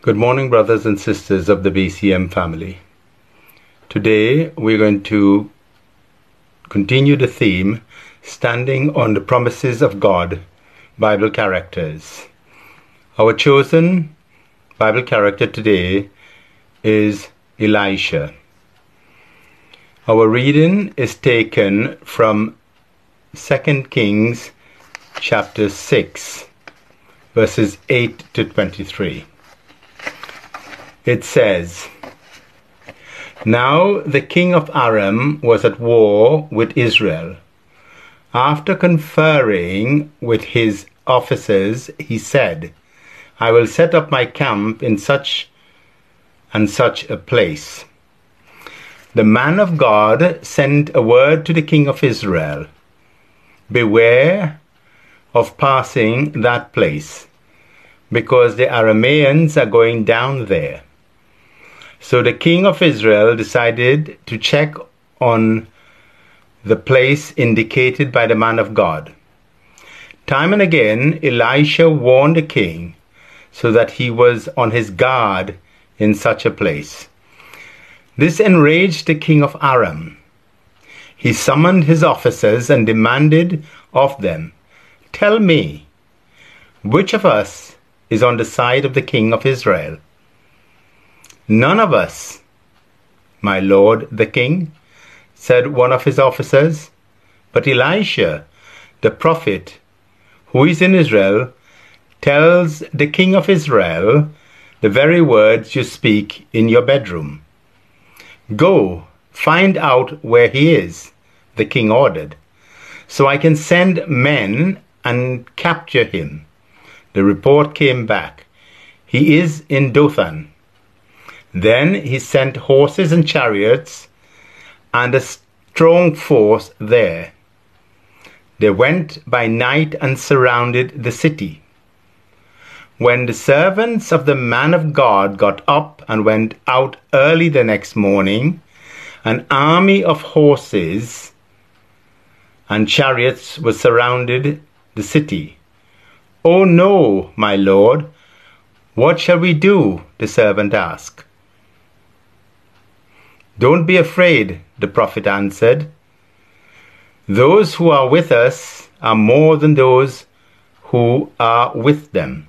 Good morning, brothers and sisters of the BCM family. Today we're going to continue the theme Standing on the Promises of God Bible Characters. Our chosen Bible character today is Elisha. Our reading is taken from 2 Kings chapter 6, verses 8 to 23. It says, Now the king of Aram was at war with Israel. After conferring with his officers, he said, I will set up my camp in such and such a place the man of God sent a word to the king of Israel Beware of passing that place, because the Arameans are going down there. So the king of Israel decided to check on the place indicated by the man of God. Time and again, Elisha warned the king so that he was on his guard in such a place. This enraged the king of Aram. He summoned his officers and demanded of them, Tell me, which of us is on the side of the king of Israel? None of us, my lord the king, said one of his officers. But Elisha, the prophet, who is in Israel, tells the king of Israel the very words you speak in your bedroom. Go, find out where he is, the king ordered, so I can send men and capture him. The report came back. He is in Dothan. Then he sent horses and chariots and a strong force there. They went by night and surrounded the city. When the servants of the man of God got up and went out early the next morning, an army of horses and chariots was surrounded the city. Oh no, my lord, what shall we do? the servant asked. Don't be afraid, the prophet answered. Those who are with us are more than those who are with them.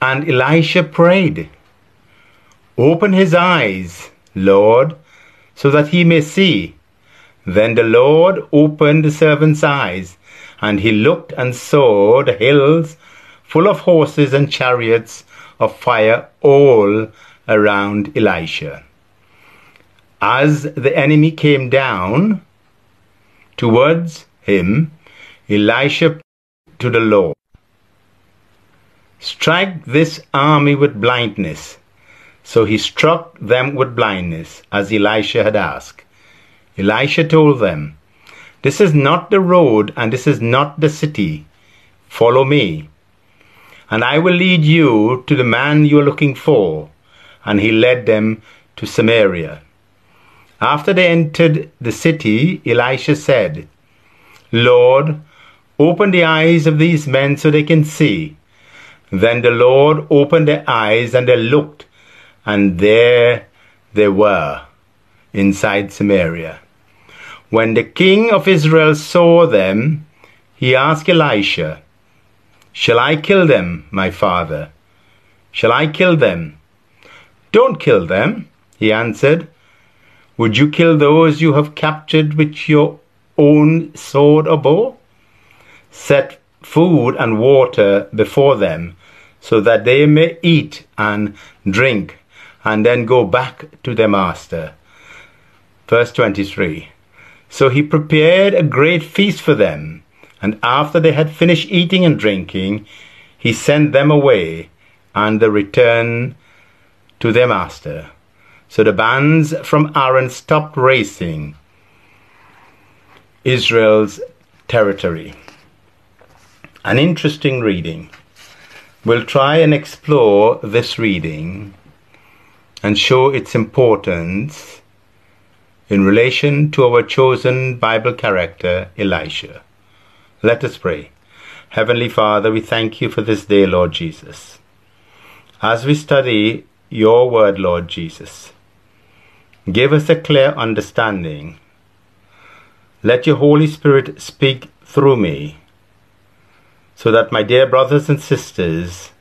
And Elisha prayed, Open his eyes, Lord, so that he may see. Then the Lord opened the servant's eyes, and he looked and saw the hills full of horses and chariots of fire all around Elisha. As the enemy came down towards him, Elisha to the Lord. Strike this army with blindness. So he struck them with blindness, as Elisha had asked. Elisha told them, This is not the road, and this is not the city. Follow me, and I will lead you to the man you are looking for. And he led them to Samaria. After they entered the city, Elisha said, Lord, open the eyes of these men so they can see. Then the Lord opened their eyes, and they looked, and there they were inside Samaria. When the king of Israel saw them, he asked Elisha, Shall I kill them, my father? Shall I kill them? Don't kill them, he answered. Would you kill those you have captured with your own sword or bow? Set food and water before them, so that they may eat and drink, and then go back to their master. Verse 23 So he prepared a great feast for them, and after they had finished eating and drinking, he sent them away, and they returned to their master. So the bands from Aram stopped racing Israel's territory. An interesting reading. We'll try and explore this reading and show its importance in relation to our chosen Bible character, Elisha. Let us pray. Heavenly Father, we thank you for this day, Lord Jesus. as we study your word, Lord Jesus. Give us a clear understanding. Let your Holy Spirit speak through me so that my dear brothers and sisters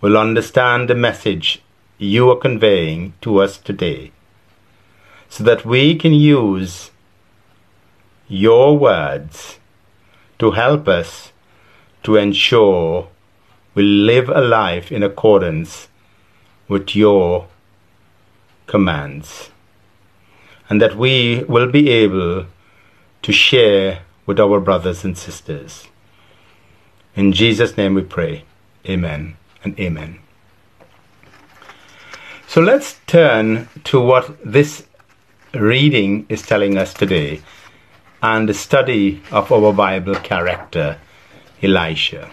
will understand the message you are conveying to us today so that we can use your words to help us to ensure we live a life in accordance with your commands and that we will be able to share with our brothers and sisters. In Jesus' name we pray. Amen and amen. So let's turn to what this reading is telling us today and the study of our Bible character, Elisha.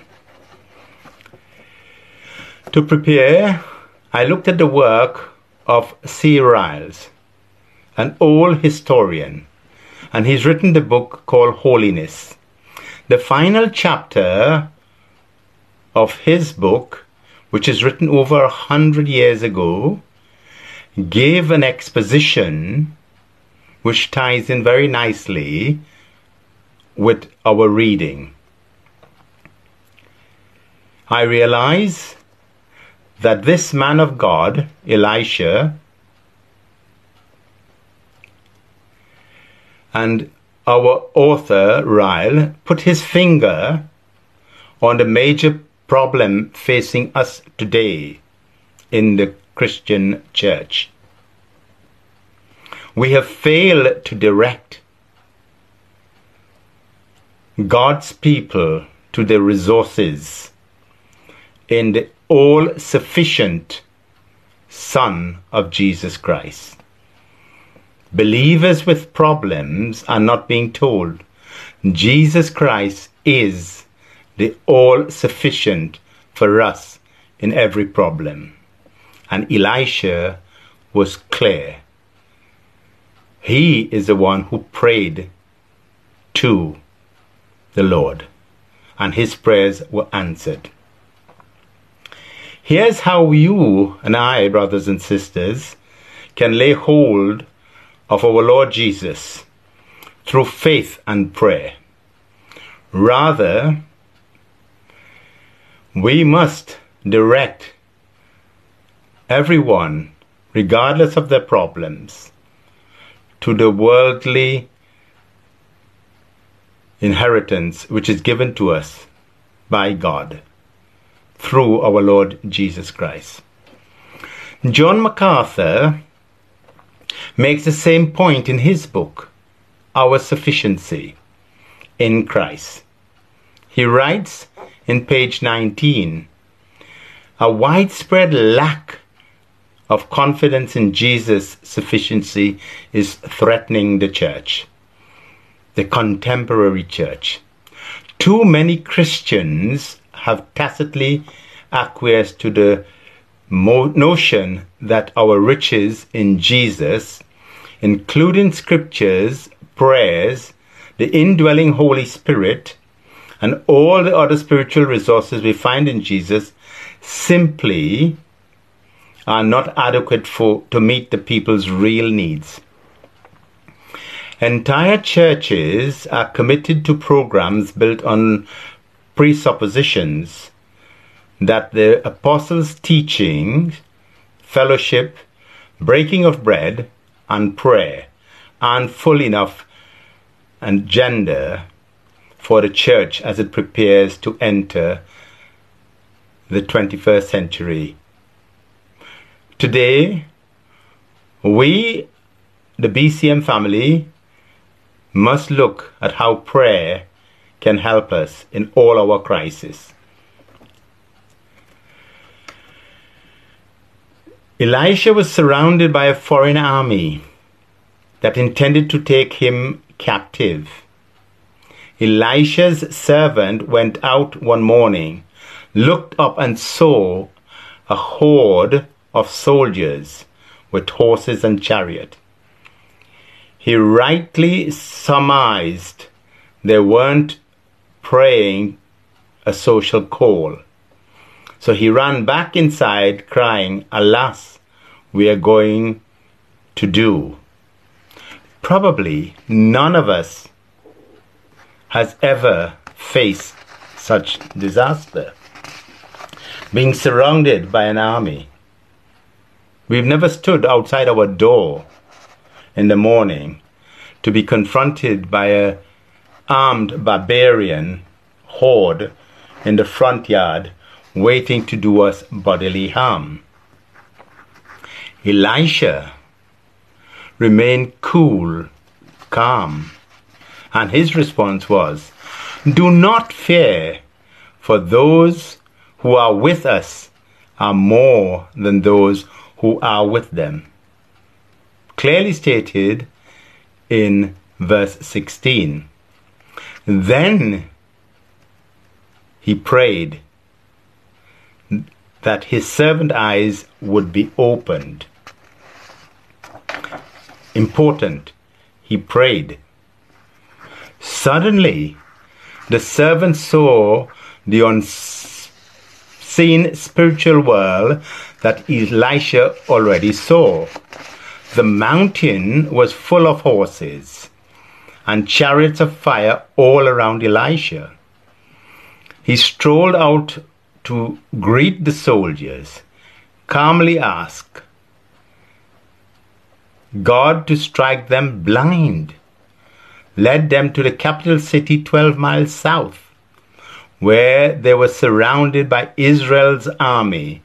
To prepare, I looked at the work of C. Ryles, an old historian, and he's written the book called Holiness. The final chapter of his book, which is written over a hundred years ago, gave an exposition which ties in very nicely with our reading. I realize that this man of God, Elisha, and our author, Ryle, put his finger on the major problem facing us today in the Christian church. We have failed to direct God's people to the resources in the all sufficient Son of Jesus Christ. Believers with problems are not being told Jesus Christ is the all sufficient for us in every problem. And Elisha was clear. He is the one who prayed to the Lord, and his prayers were answered. Here's how you and I, brothers and sisters, can lay hold of our Lord Jesus through faith and prayer. Rather, we must direct everyone, regardless of their problems, to the worldly inheritance which is given to us by God through our Lord Jesus Christ. John MacArthur makes the same point in his book, Our Sufficiency in Christ. He writes in page 19 a widespread lack of confidence in Jesus' sufficiency is threatening the church, the contemporary church. Too many Christians have tacitly acquiesced to the notion that our riches in Jesus, including scriptures, prayers, the indwelling Holy Spirit, and all the other spiritual resources we find in Jesus, simply are not adequate for to meet the people's real needs. Entire churches are committed to programs built on presuppositions that the apostles' teaching, fellowship, breaking of bread, and prayer aren't full enough and gender for the church as it prepares to enter the 21st century. Today, we, the BCM family, must look at how prayer can help us in all our crises. Elisha was surrounded by a foreign army that intended to take him captive. Elisha's servant went out one morning, looked up, and saw a horde of soldiers with horses and chariot. He rightly surmised they weren't praying a social call. So he ran back inside, crying, Alas, we are going to do. Probably none of us has ever faced such disaster. Being surrounded by an army. We've never stood outside our door in the morning to be confronted by a armed barbarian horde in the front yard waiting to do us bodily harm. Elisha remained cool, calm, and his response was, Do not fear, for those who are with us are more than those who are with them. Clearly stated in verse 16. Then he prayed that his servant eyes would be opened. Important, he prayed. Suddenly, the servant saw the unseen spiritual world that Elisha already saw. The mountain was full of horses and chariots of fire all around Elisha. He strolled out to greet the soldiers, calmly asked God to strike them blind, led them to the capital city 12 miles south, where they were surrounded by Israel's army,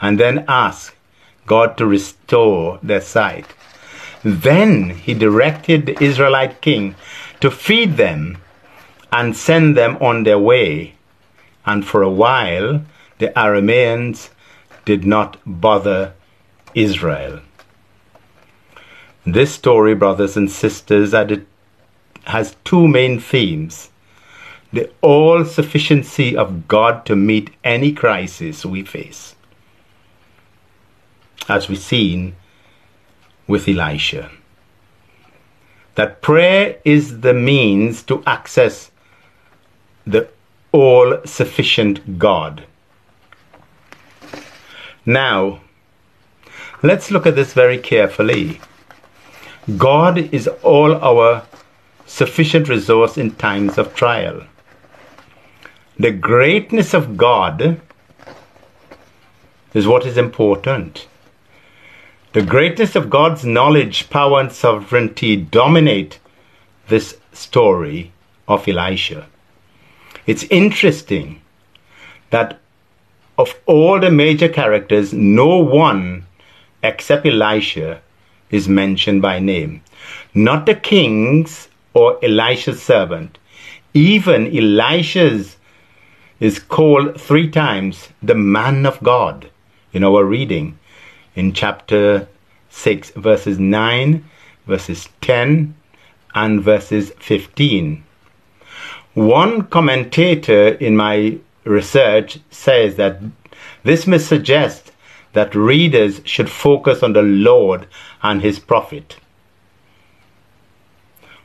and then asked God to restore their sight. Then he directed the Israelite king to feed them and send them on their way. And for a while, the Arameans did not bother Israel. This story, brothers and sisters, has two main themes the all sufficiency of God to meet any crisis we face, as we've seen with Elisha. That prayer is the means to access the all sufficient God. Now, let's look at this very carefully. God is all our sufficient resource in times of trial. The greatness of God is what is important. The greatness of God's knowledge, power, and sovereignty dominate this story of Elisha. It's interesting that of all the major characters, no one except Elisha is mentioned by name. Not the kings or Elisha's servant. Even Elisha's is called three times the man of God in our reading in chapter 6, verses 9, verses 10, and verses 15. One commentator in my research says that this may suggest that readers should focus on the Lord and His prophet.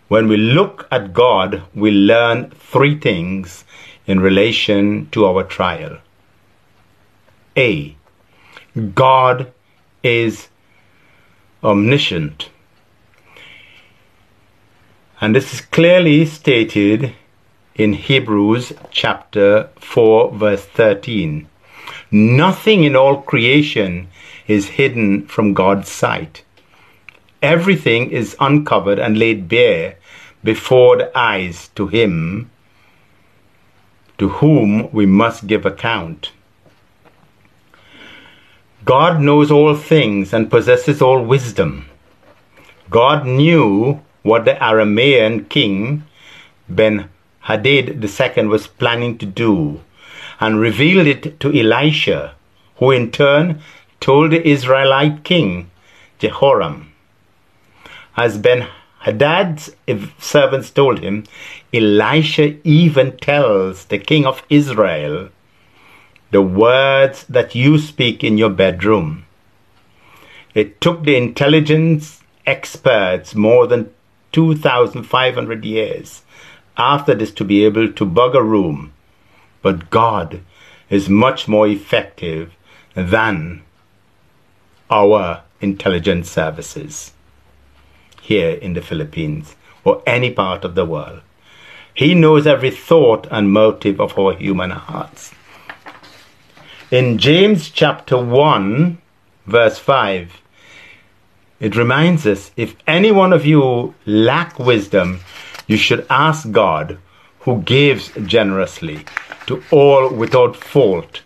When we look at God, we learn three things in relation to our trial. A. God is omniscient. And this is clearly stated in Hebrews chapter 4, verse 13. Nothing in all creation is hidden from God's sight. Everything is uncovered and laid bare before the eyes to Him to whom we must give account. God knows all things and possesses all wisdom. God knew what the Aramean king Ben Hadad II was planning to do and revealed it to Elisha, who in turn told the Israelite king Jehoram. As Ben Hadad's servants told him, Elisha even tells the king of Israel the words that you speak in your bedroom. It took the intelligence experts more than 2,500 years after this to be able to bug a room. But God is much more effective than our intelligence services here in the Philippines or any part of the world. He knows every thought and motive of our human hearts. In James chapter 1, verse 5, it reminds us if any one of you lack wisdom, you should ask God, who gives generously to all without fault,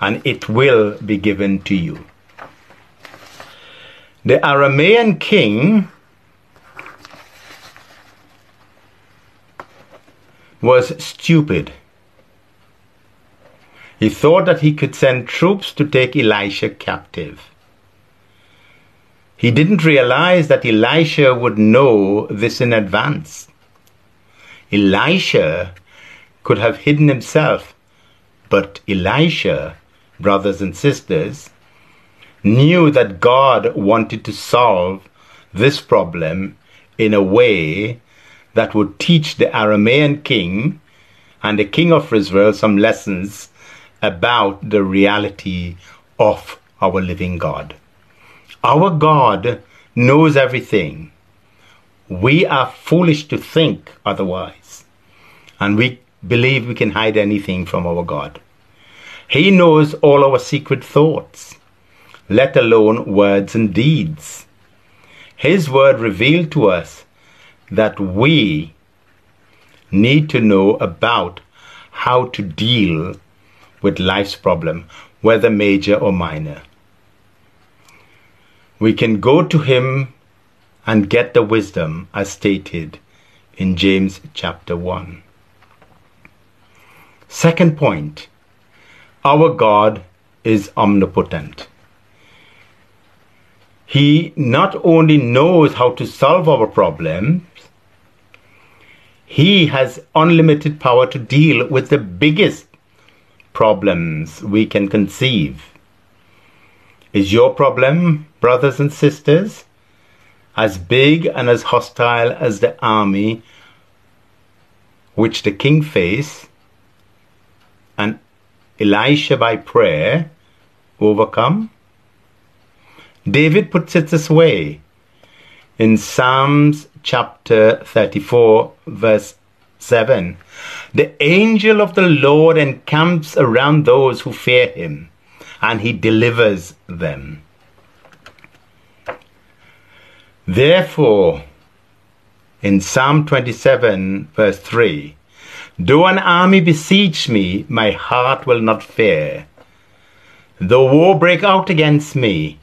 and it will be given to you. The Aramean king was stupid. He thought that he could send troops to take Elisha captive. He didn't realize that Elisha would know this in advance. Elisha could have hidden himself, but Elisha, brothers and sisters, knew that God wanted to solve this problem in a way that would teach the Aramean king and the king of Israel some lessons about the reality of our living God. Our God knows everything. We are foolish to think otherwise, and we believe we can hide anything from our God. He knows all our secret thoughts, let alone words and deeds. His word revealed to us that we need to know about how to deal with life's problem, whether major or minor. We can go to Him and get the wisdom as stated in James chapter 1. Second point our God is omnipotent. He not only knows how to solve our problems, he has unlimited power to deal with the biggest problems we can conceive. Is your problem, brothers and sisters, as big and as hostile as the army which the king faced and Elisha by prayer overcome? David puts it this way in Psalms chapter 34, verse 7. The angel of the Lord encamps around those who fear him, and he delivers them. Therefore, in Psalm 27, verse 3, Though an army besiege me, my heart will not fear. Though war break out against me,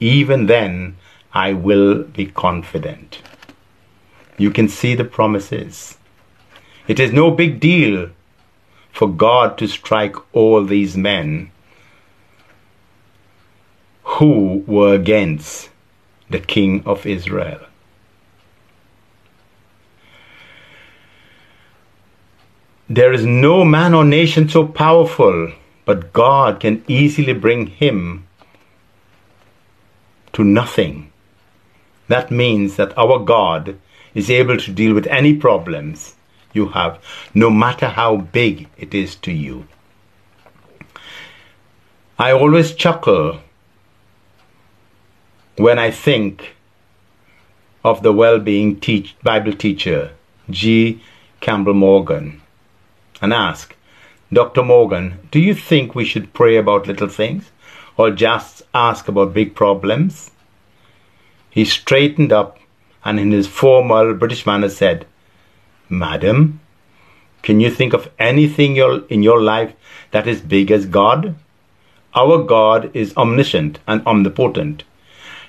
even then I will be confident. You can see the promises. It is no big deal for God to strike all these men who were against the king of Israel. There is no man or nation so powerful, but God can easily bring him to nothing. That means that our God is able to deal with any problems you have, no matter how big it is to you. I always chuckle when I think of the well being teach, Bible teacher, G. Campbell Morgan and ask, Dr. Morgan, do you think we should pray about little things or just ask about big problems? He straightened up and in his formal British manner said, Madam, can you think of anything in your life that is big as God? Our God is omniscient and omnipotent.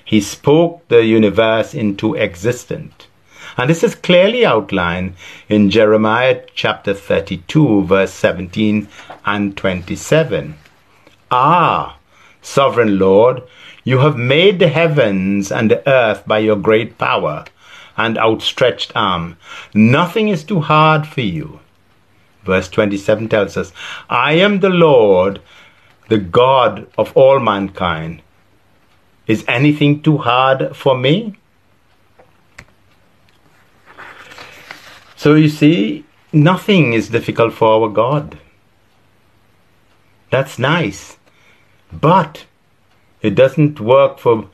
He spoke the universe into existence. And this is clearly outlined in Jeremiah chapter 32, verse 17 and 27. Ah, sovereign Lord, you have made the heavens and the earth by your great power and outstretched arm. Nothing is too hard for you. Verse 27 tells us, I am the Lord, the God of all mankind. Is anything too hard for me? So you see, nothing is difficult for our God. That's nice. But it doesn't work for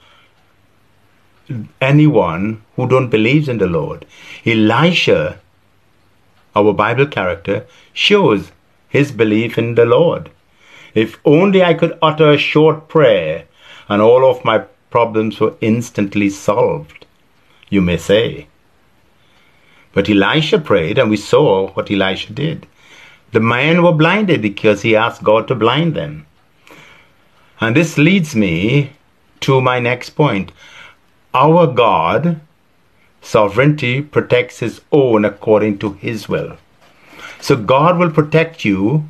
anyone who don't believe in the Lord. Elisha, our Bible character, shows his belief in the Lord. If only I could utter a short prayer and all of my problems were instantly solved, you may say. But Elisha prayed, and we saw what Elisha did. The men were blinded because he asked God to blind them. And this leads me to my next point. Our God, sovereignty, protects his own according to his will. So God will protect you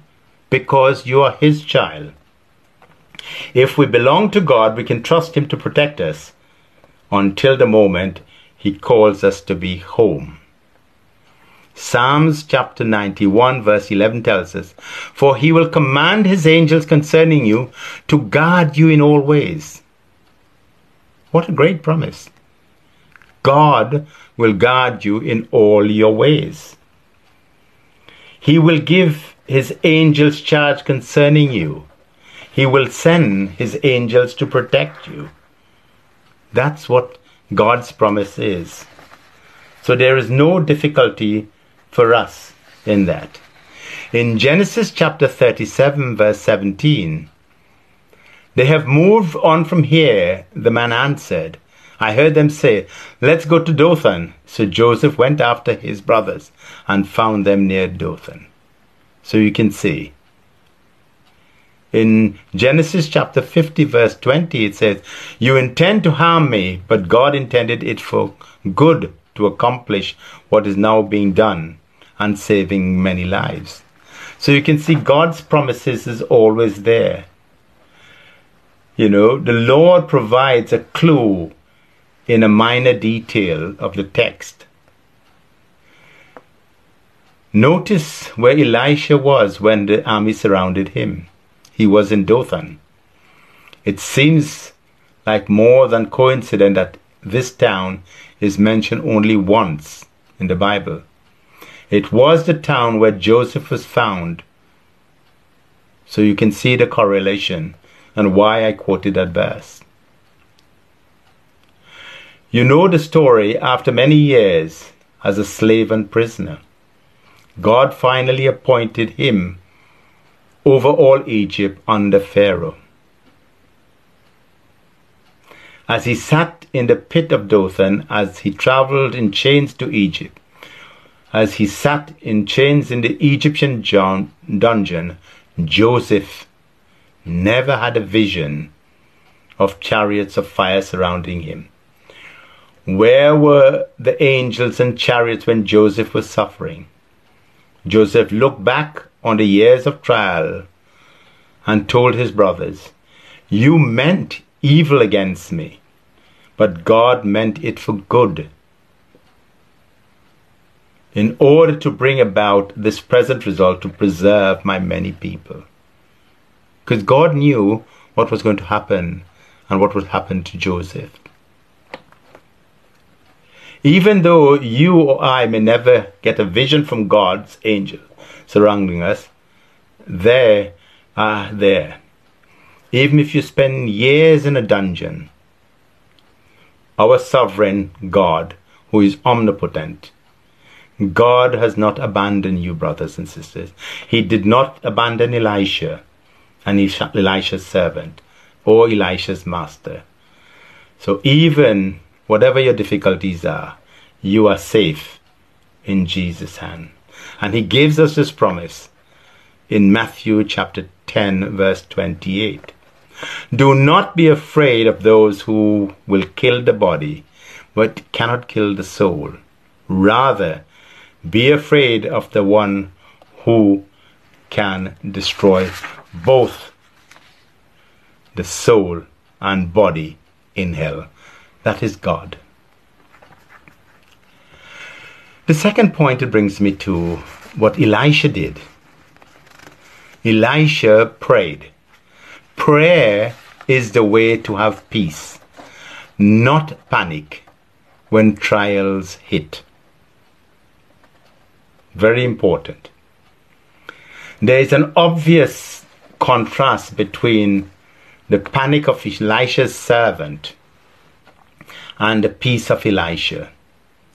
because you are his child. If we belong to God, we can trust him to protect us until the moment he calls us to be home. Psalms chapter 91 verse 11 tells us, For he will command his angels concerning you to guard you in all ways. What a great promise. God will guard you in all your ways. He will give his angels charge concerning you. He will send his angels to protect you. That's what God's promise is. So there is no difficulty for us in that. In Genesis chapter 37, verse 17, they have moved on from here, the man answered. I heard them say, Let's go to Dothan. So Joseph went after his brothers and found them near Dothan. So you can see. In Genesis chapter 50, verse 20, it says, You intend to harm me, but God intended it for good to accomplish what is now being done and saving many lives. So you can see God's promises is always there. You know, the Lord provides a clue in a minor detail of the text. Notice where Elisha was when the army surrounded him. He was in Dothan. It seems like more than coincident that this town is mentioned only once in the Bible. It was the town where Joseph was found. So you can see the correlation and why I quoted that verse. You know the story after many years as a slave and prisoner. God finally appointed him over all Egypt under Pharaoh. As he sat in the pit of Dothan, as he traveled in chains to Egypt, as he sat in chains in the Egyptian dungeon, Joseph never had a vision of chariots of fire surrounding him. Where were the angels and chariots when Joseph was suffering? Joseph looked back on the years of trial and told his brothers, You meant evil against me, but God meant it for good in order to bring about this present result to preserve my many people. Because God knew what was going to happen and what would happen to Joseph. Even though you or I may never get a vision from God's angel surrounding us, they are there. Even if you spend years in a dungeon, our sovereign God, who is omnipotent, God has not abandoned you, brothers and sisters. He did not abandon Elisha and Elisha's servant or Elisha's master. So even whatever your difficulties are, you are safe in Jesus' hand. And he gives us this promise in Matthew chapter 10, verse 28. Do not be afraid of those who will kill the body, but cannot kill the soul. Rather, be afraid of the one who can destroy both the soul and body in hell. That is God. The second point it brings me to what Elisha did. Elisha prayed. Prayer is the way to have peace, not panic when trials hit. Very important. There is an obvious contrast between the panic of Elisha's servant and the peace of Elisha.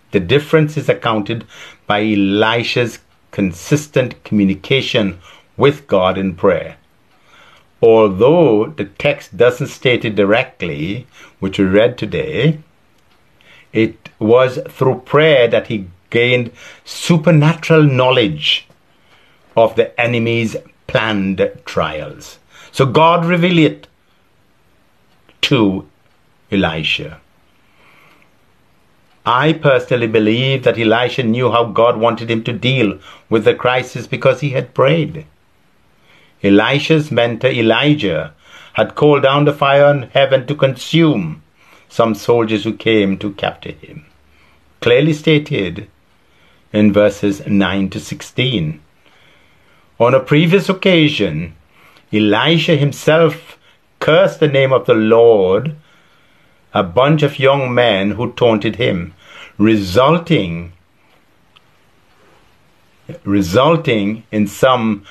The difference is accounted by Elisha's consistent communication with God in prayer. Although the text doesn't state it directly, which we read today, it was through prayer that he gained supernatural knowledge of the enemy's planned trials. So God revealed it to Elisha. I personally believe that Elisha knew how God wanted him to deal with the crisis because he had prayed. Elisha's mentor Elijah had called down the fire on heaven to consume some soldiers who came to capture him. Clearly stated in verses 9 to 16. On a previous occasion, Elisha himself cursed the name of the Lord a bunch of young men who taunted him, resulting resulting in some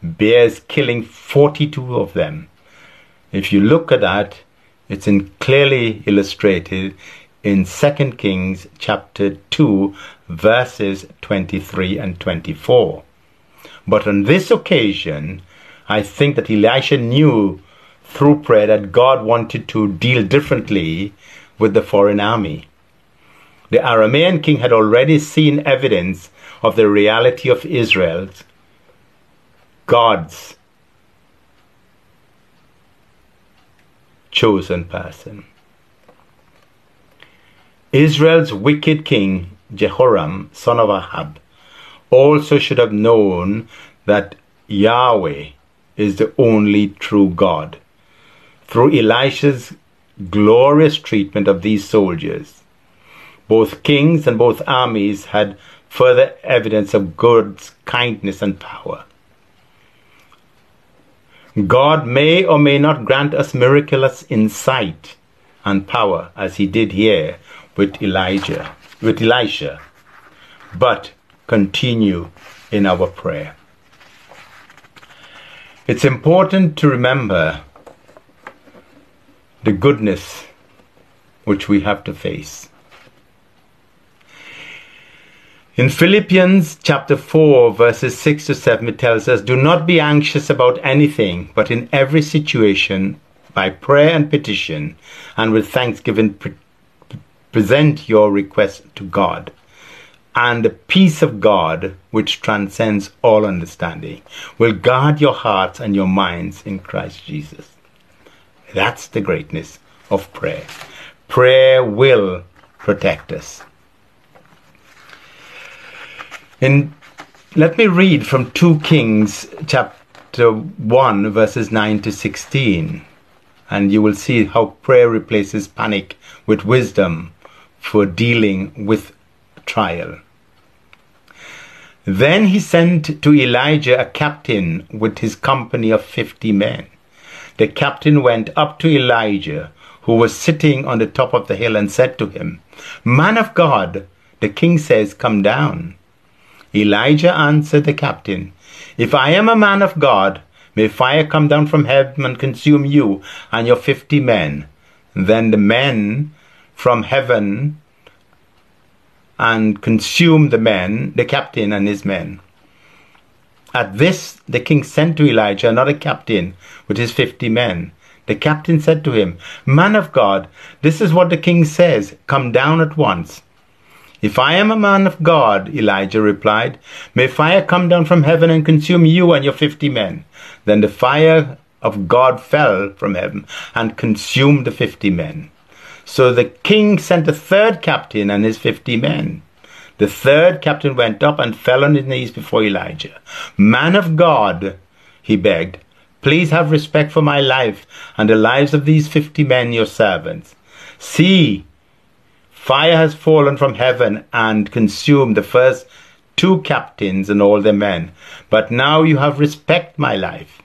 bears killing 42 of them. If you look at that, it's clearly illustrated in 2 Kings chapter 2 verses 23 and 24. But on this occasion, I think that Elisha knew through prayer that God wanted to deal differently with the foreign army. The Aramean king had already seen evidence of the reality of Israel's God's chosen person. Israel's wicked king Jehoram, son of Ahab, also should have known that Yahweh is the only true God. Through Elisha's glorious treatment of these soldiers, both kings and both armies had further evidence of God's kindness and power. God may or may not grant us miraculous insight and power as he did here with Elijah, with Elisha, but continue in our prayer. It's important to remember the goodness which we have to face. In Philippians chapter 4, verses 6 to 7, it tells us, Do not be anxious about anything, but in every situation, by prayer and petition, and with thanksgiving, pre- present your requests to God. And the peace of God, which transcends all understanding, will guard your hearts and your minds in Christ Jesus. That's the greatness of prayer. Prayer will protect us. In let me read from 2 Kings chapter 1 verses 9 to 16 and you will see how prayer replaces panic with wisdom for dealing with trial. Then he sent to Elijah a captain with his company of fifty men the captain went up to Elijah, who was sitting on the top of the hill, and said to him, Man of God, the king says, Come down. Elijah answered the captain, If I am a man of God, may fire come down from heaven and consume you and your fifty men. Then the men from heaven and consume the men, the captain and his men. At this, the king sent to Elijah another captain with his fifty men. The captain said to him, Man of God, this is what the king says. Come down at once. If I am a man of God, Elijah replied, may fire come down from heaven and consume you and your fifty men. Then the fire of God fell from heaven and consumed the fifty men. So the king sent a third captain and his fifty men. The third captain went up and fell on his knees before Elijah. Man of God, he begged, please have respect for my life and the lives of these fifty men, your servants. See, fire has fallen from heaven and consumed the first two captains and all their men. But now you have respect my life.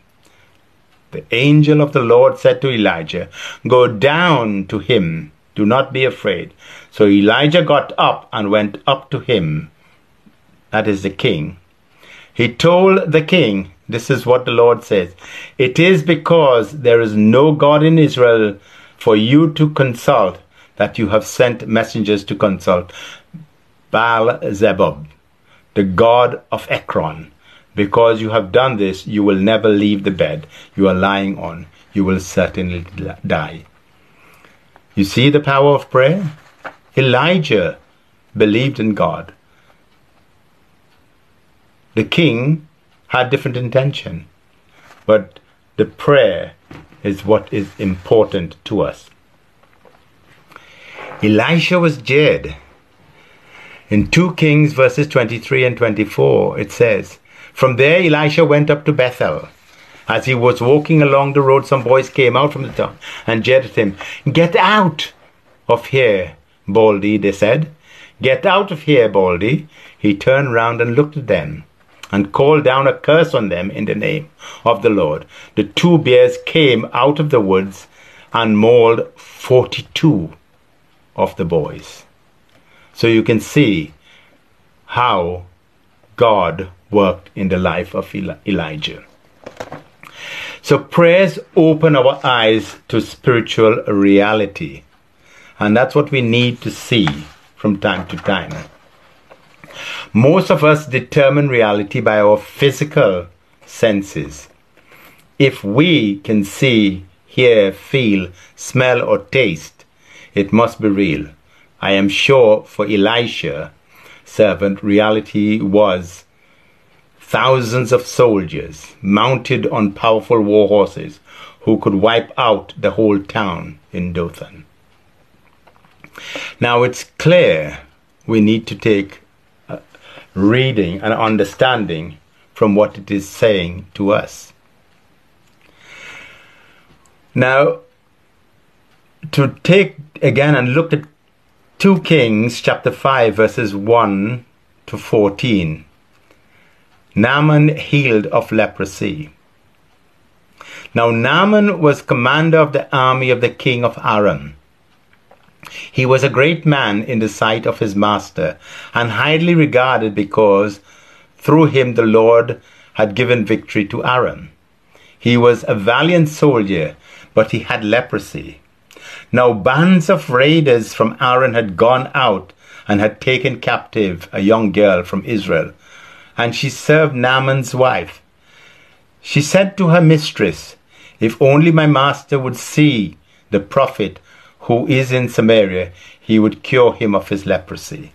The angel of the Lord said to Elijah, Go down to him do not be afraid. So Elijah got up and went up to him, that is the king. He told the king, This is what the Lord says. It is because there is no God in Israel for you to consult that you have sent messengers to consult Baal Zebub, the god of Ekron. Because you have done this, you will never leave the bed you are lying on. You will certainly die. You see the power of prayer? Elijah believed in God. The king had different intention, but the prayer is what is important to us. Elisha was jeered. In 2 Kings verses 23 and 24, it says, From there Elisha went up to Bethel. As he was walking along the road, some boys came out from the town and jeered at him. Get out of here, Baldy, they said. Get out of here, Baldy. He turned round and looked at them and called down a curse on them in the name of the Lord. The two bears came out of the woods and mauled 42 of the boys. So you can see how God worked in the life of Elijah. So prayers open our eyes to spiritual reality. And that's what we need to see from time to time. Most of us determine reality by our physical senses. If we can see, hear, feel, smell, or taste, it must be real. I am sure for Elisha, servant, reality was thousands of soldiers mounted on powerful war horses who could wipe out the whole town in Dothan. Now it's clear we need to take reading and understanding from what it is saying to us. Now, to take again and look at 2 Kings chapter 5 verses 1 to 14. Naaman healed of leprosy. Now Naaman was commander of the army of the king of Aram. He was a great man in the sight of his master, and highly regarded because through him the Lord had given victory to Aram. He was a valiant soldier, but he had leprosy. Now bands of raiders from Aram had gone out and had taken captive a young girl from Israel and she served Naaman's wife. She said to her mistress, If only my master would see the prophet who is in Samaria, he would cure him of his leprosy.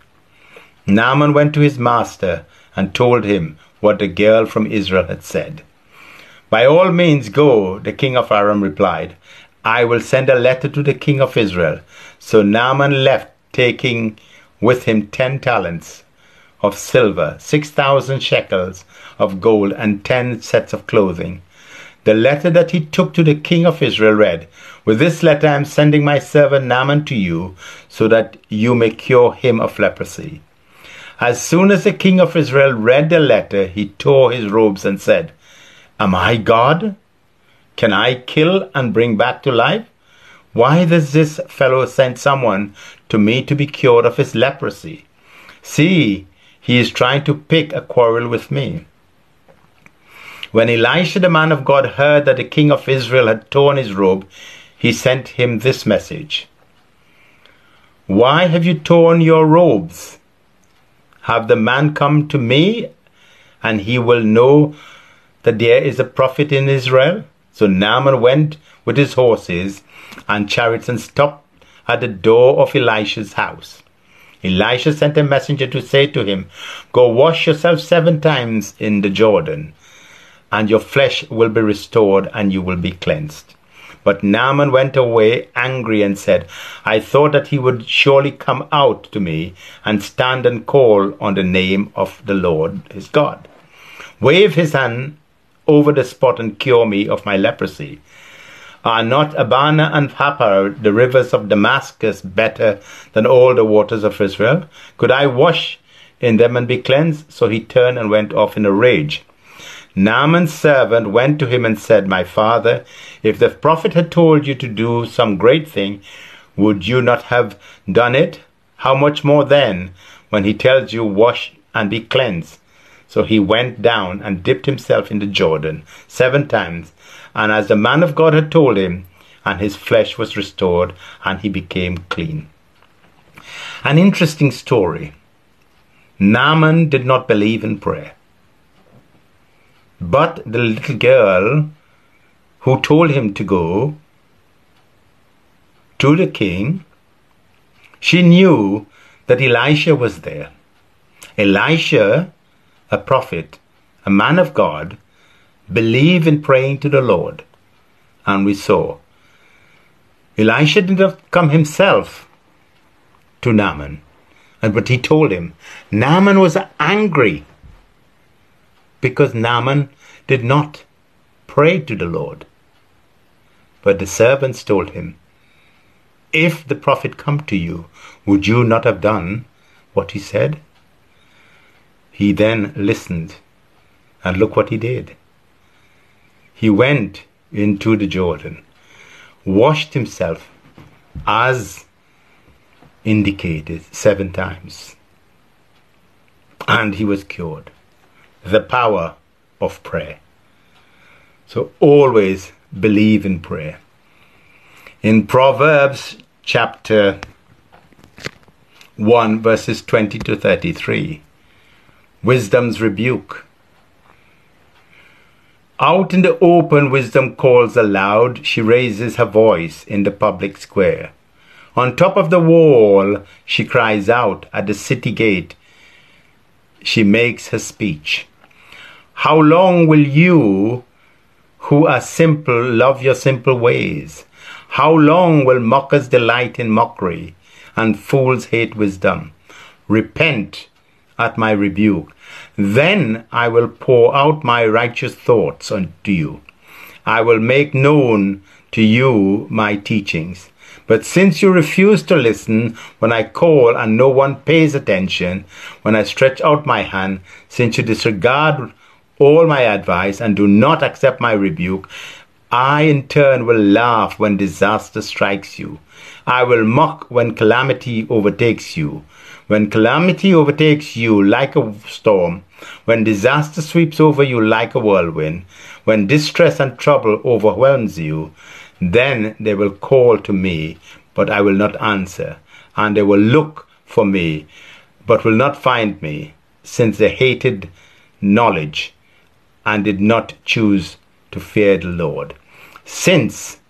Naaman went to his master and told him what the girl from Israel had said. By all means go, the king of Aram replied. I will send a letter to the king of Israel. So Naaman left, taking with him ten talents of silver, six thousand shekels of gold, and ten sets of clothing. The letter that he took to the king of Israel read, With this letter I am sending my servant Naaman to you, so that you may cure him of leprosy. As soon as the king of Israel read the letter, he tore his robes and said, Am I God? Can I kill and bring back to life? Why does this fellow send someone to me to be cured of his leprosy? See, he is trying to pick a quarrel with me. When Elisha the man of God heard that the king of Israel had torn his robe, he sent him this message Why have you torn your robes? Have the man come to me, and he will know that there is a prophet in Israel? So Naaman went with his horses and chariots and stopped at the door of Elisha's house. Elisha sent a messenger to say to him, Go wash yourself seven times in the Jordan, and your flesh will be restored, and you will be cleansed. But Naaman went away angry and said, I thought that he would surely come out to me and stand and call on the name of the Lord his God. Wave his hand over the spot and cure me of my leprosy. Are not Abana and Pharpar, the rivers of Damascus, better than all the waters of Israel? Could I wash in them and be cleansed? So he turned and went off in a rage. Naaman's servant went to him and said, My father, if the prophet had told you to do some great thing, would you not have done it? How much more then, when he tells you, Wash and be cleansed? So he went down and dipped himself in the Jordan seven times, and as the man of God had told him, and his flesh was restored, and he became clean. An interesting story. Naaman did not believe in prayer. But the little girl who told him to go to the king, she knew that Elisha was there. Elisha, a prophet, a man of God, believed in praying to the Lord. And we saw Elisha did not come himself to Naaman, but he told him. Naaman was angry because Naaman did not pray to the Lord. But the servants told him, If the prophet come to you, would you not have done what he said? He then listened, and look what he did. He went into the Jordan, washed himself as indicated seven times, and he was cured. The power of prayer. So always believe in prayer. In Proverbs chapter 1, verses 20 to 33, wisdom's rebuke. Out in the open, wisdom calls aloud. She raises her voice in the public square. On top of the wall, she cries out. At the city gate, she makes her speech. How long will you, who are simple, love your simple ways? How long will mockers delight in mockery, and fools hate wisdom? Repent at my rebuke. Then I will pour out my righteous thoughts unto you. I will make known to you my teachings. But since you refuse to listen when I call and no one pays attention, when I stretch out my hand, since you disregard all my advice and do not accept my rebuke, I in turn will laugh when disaster strikes you. I will mock when calamity overtakes you. When calamity overtakes you like a storm, when disaster sweeps over you like a whirlwind, when distress and trouble overwhelms you, then they will call to me, but I will not answer, and they will look for me, but will not find me, since they hated knowledge and did not choose to fear the Lord. Since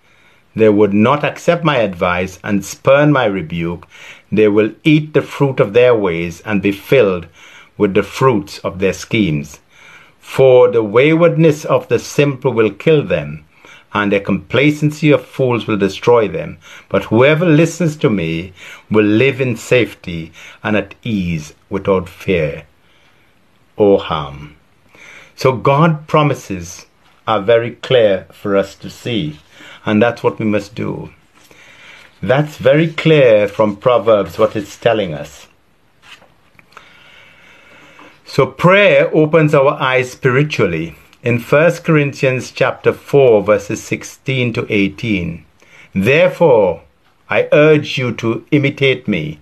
they would not accept my advice and spurn my rebuke, they will eat the fruit of their ways and be filled with the fruits of their schemes. For the waywardness of the simple will kill them, and the complacency of fools will destroy them. But whoever listens to me will live in safety and at ease without fear or harm. So God promises are very clear for us to see, and that's what we must do. That's very clear from Proverbs what it's telling us. So prayer opens our eyes spiritually. In 1 Corinthians chapter 4 verses 16 to 18, therefore I urge you to imitate me.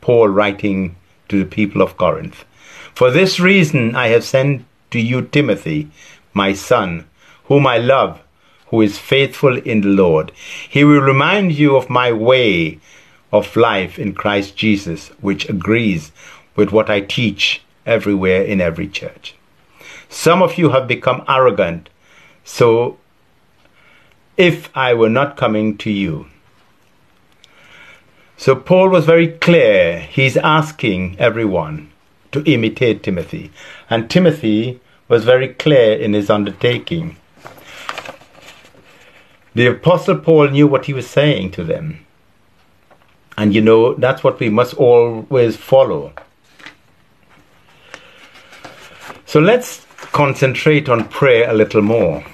Paul writing to the people of Corinth. For this reason I have sent to you Timothy, my son, whom I love, who is faithful in the Lord. He will remind you of my way of life in Christ Jesus, which agrees with what I teach everywhere in every church. Some of you have become arrogant, so if I were not coming to you. So Paul was very clear. He's asking everyone to imitate Timothy. And Timothy was very clear in his undertaking. The Apostle Paul knew what he was saying to them. And you know, that's what we must always follow. So let's concentrate on prayer a little more.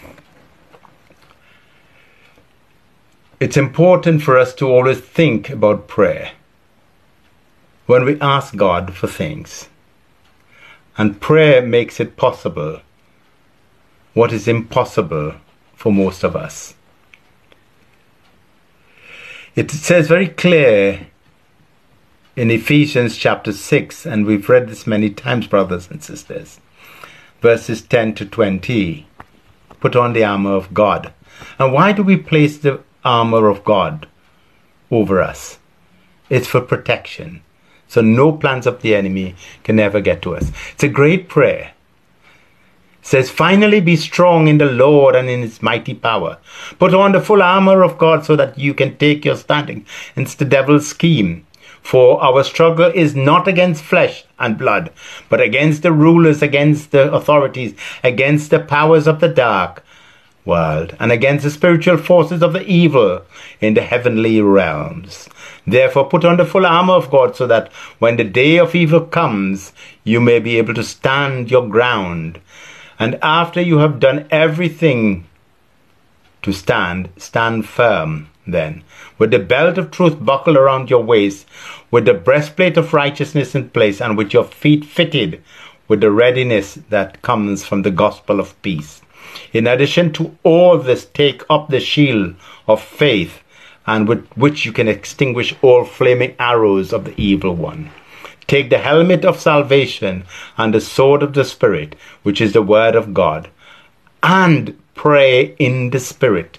It's important for us to always think about prayer when we ask God for things. And prayer makes it possible what is impossible for most of us. It says very clear in Ephesians chapter 6, and we've read this many times, brothers and sisters, verses 10 to 20. Put on the armor of God. And why do we place the armor of God over us? It's for protection. So no plans of the enemy can ever get to us. It's a great prayer. Says, finally be strong in the Lord and in his mighty power. Put on the full armor of God so that you can take your standing against the devil's scheme. For our struggle is not against flesh and blood, but against the rulers, against the authorities, against the powers of the dark world, and against the spiritual forces of the evil in the heavenly realms. Therefore, put on the full armor of God so that when the day of evil comes, you may be able to stand your ground. And after you have done everything to stand, stand firm then, with the belt of truth buckled around your waist, with the breastplate of righteousness in place, and with your feet fitted with the readiness that comes from the gospel of peace. In addition to all this, take up the shield of faith and with which you can extinguish all flaming arrows of the evil one. Take the helmet of salvation and the sword of the Spirit, which is the word of God, and pray in the Spirit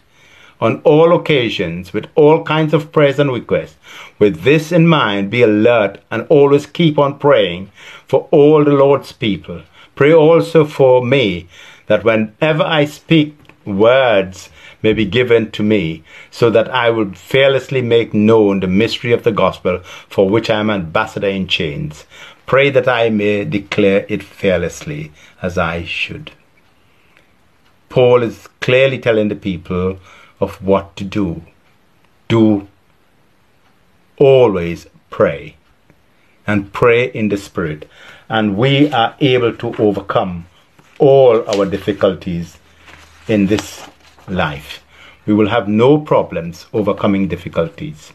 on all occasions with all kinds of prayers and requests. With this in mind, be alert and always keep on praying for all the Lord's people. Pray also for me that whenever I speak words may be given to me, so that I will fearlessly make known the mystery of the gospel for which I am ambassador in chains. Pray that I may declare it fearlessly as I should. Paul is clearly telling the people of what to do. Do always pray and pray in the Spirit, and we are able to overcome all our difficulties in this life. We will have no problems overcoming difficulties.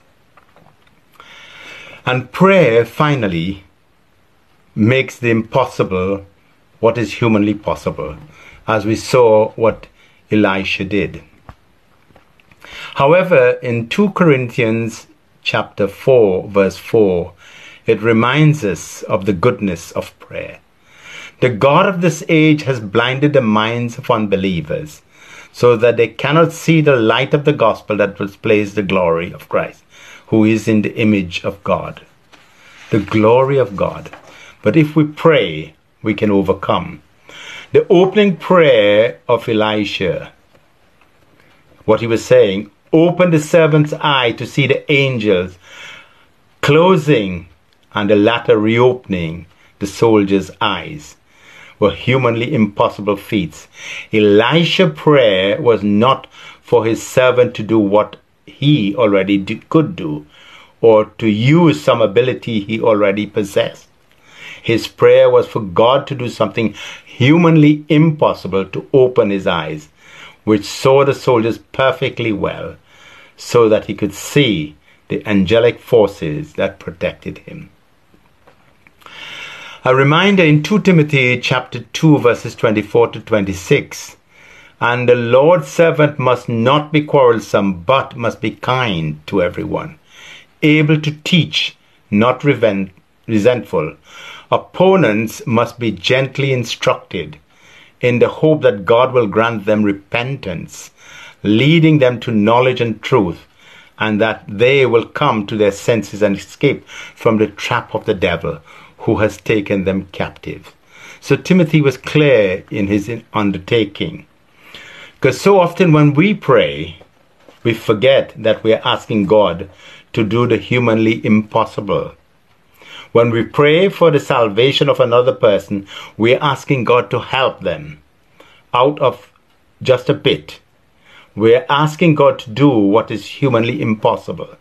And prayer, finally, makes the impossible what is humanly possible, as we saw what Elisha did. However, in 2 Corinthians chapter 4 verse 4, it reminds us of the goodness of prayer. The God of this age has blinded the minds of unbelievers so that they cannot see the light of the gospel that displays the glory of Christ, who is in the image of God. The glory of God. But if we pray, we can overcome. The opening prayer of Elisha, what he was saying, open the servant's eye to see the angels closing and the latter reopening the soldier's eyes were humanly impossible feats. Elisha's prayer was not for his servant to do what he already could do or to use some ability he already possessed. His prayer was for God to do something humanly impossible to open his eyes, which saw the soldiers perfectly well, so that he could see the angelic forces that protected him. A reminder in 2 Timothy chapter 2 verses 24 to 26. And the Lord's servant must not be quarrelsome, but must be kind to everyone, able to teach, not resentful. Opponents must be gently instructed, in the hope that God will grant them repentance, leading them to knowledge and truth, and that they will come to their senses and escape from the trap of the devil who has taken them captive. So Timothy was clear in his undertaking. Because so often when we pray, we forget that we are asking God to do the humanly impossible. When we pray for the salvation of another person, we are asking God to help them out of just a bit. We are asking God to do what is humanly impossible.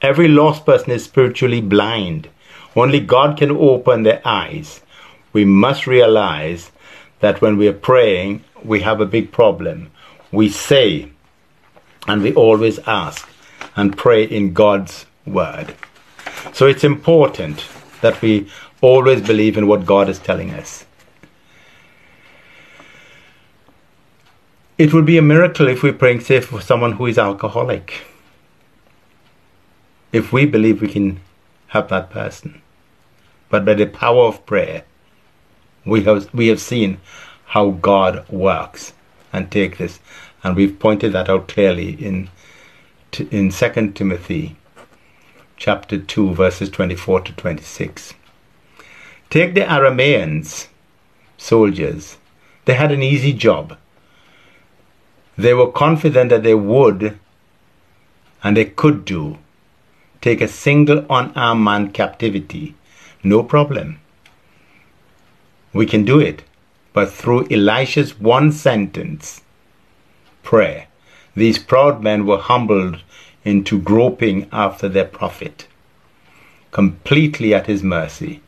Every lost person is spiritually blind. Only God can open their eyes. We must realize that when we are praying, we have a big problem. We say, and we always ask and pray in God's word. So it's important that we always believe in what God is telling us. It would be a miracle if we pray, say, for someone who is alcoholic. If we believe we can help that person. But by the power of prayer, we have, we have seen how God works and take this. And we've pointed that out clearly in, in 2 Timothy chapter 2, verses 24 to 26. Take the Arameans, soldiers. They had an easy job. They were confident that they would and they could do take a single unarmed man captivity. No problem. We can do it. But through Elisha's one sentence prayer, these proud men were humbled into groping after their prophet, completely at his mercy.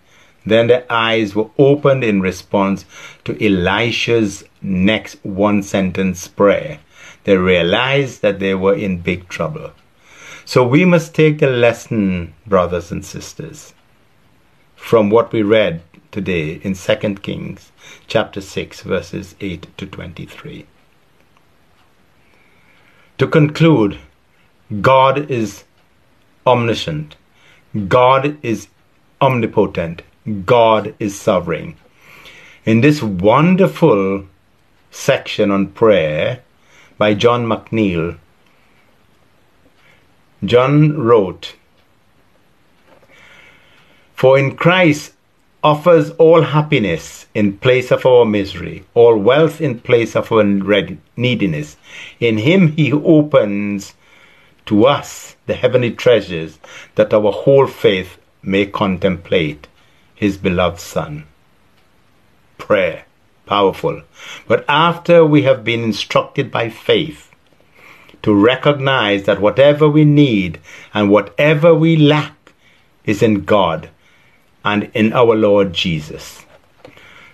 Then their eyes were opened in response to Elisha's next one sentence prayer. They realized that they were in big trouble. So we must take a lesson, brothers and sisters, from what we read today in 2 Kings chapter 6 verses 8 to 23. To conclude, God is omniscient. God is omnipotent. God is sovereign. In this wonderful section on prayer by John McNeill, John wrote, For in Christ offers all happiness in place of our misery, all wealth in place of our neediness. In him he opens to us the heavenly treasures that our whole faith may contemplate his beloved Son. Prayer, powerful. But after we have been instructed by faith to recognize that whatever we need and whatever we lack is in God and in our Lord Jesus,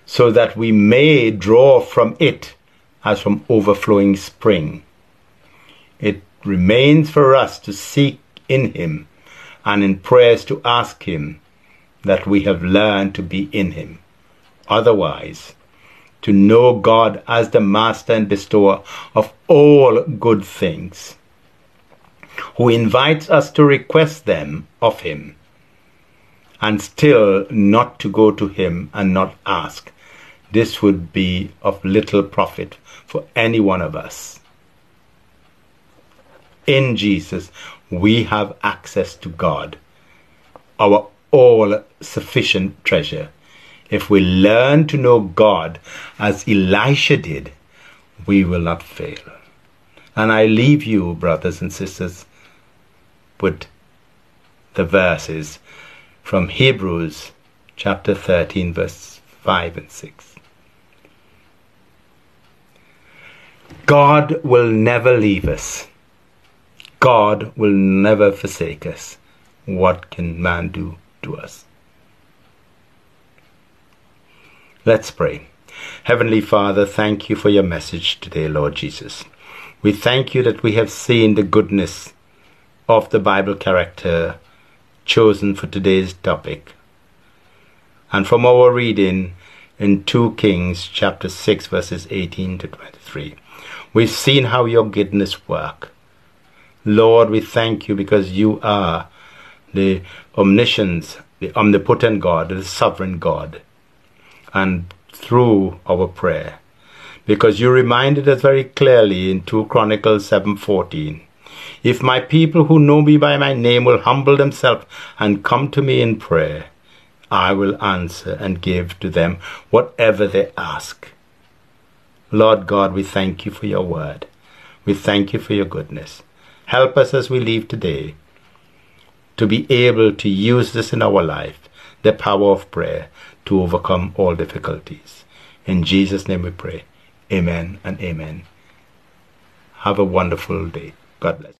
so that we may draw from it as from overflowing spring. It remains for us to seek in Him and in prayers to ask Him that we have learned to be in Him. Otherwise, to know God as the Master and Bestower of all good things, who invites us to request them of Him and still not to go to him and not ask, this would be of little profit for any one of us. In Jesus, we have access to God, our all sufficient treasure. If we learn to know God as Elisha did, we will not fail. And I leave you, brothers and sisters, with the verses from Hebrews chapter 13, verse 5 and 6. God will never leave us. God will never forsake us. What can man do to us? Let's pray. Heavenly Father, thank you for your message today, Lord Jesus. We thank you that we have seen the goodness of the Bible character chosen for today's topic. And from our reading in 2 Kings chapter 6 verses 18 to 23, we've seen how your goodness work. Lord, we thank you because you are the omniscience, the omnipotent God, the sovereign God. And through our prayer, because you reminded us very clearly in 2 Chronicles 7:14 if my people who know me by my name will humble themselves and come to me in prayer, I will answer and give to them whatever they ask. Lord God, we thank you for your word. We thank you for your goodness. Help us as we leave today to be able to use this in our life, the power of prayer, to overcome all difficulties. In Jesus' name we pray. Amen and amen. Have a wonderful day. God bless.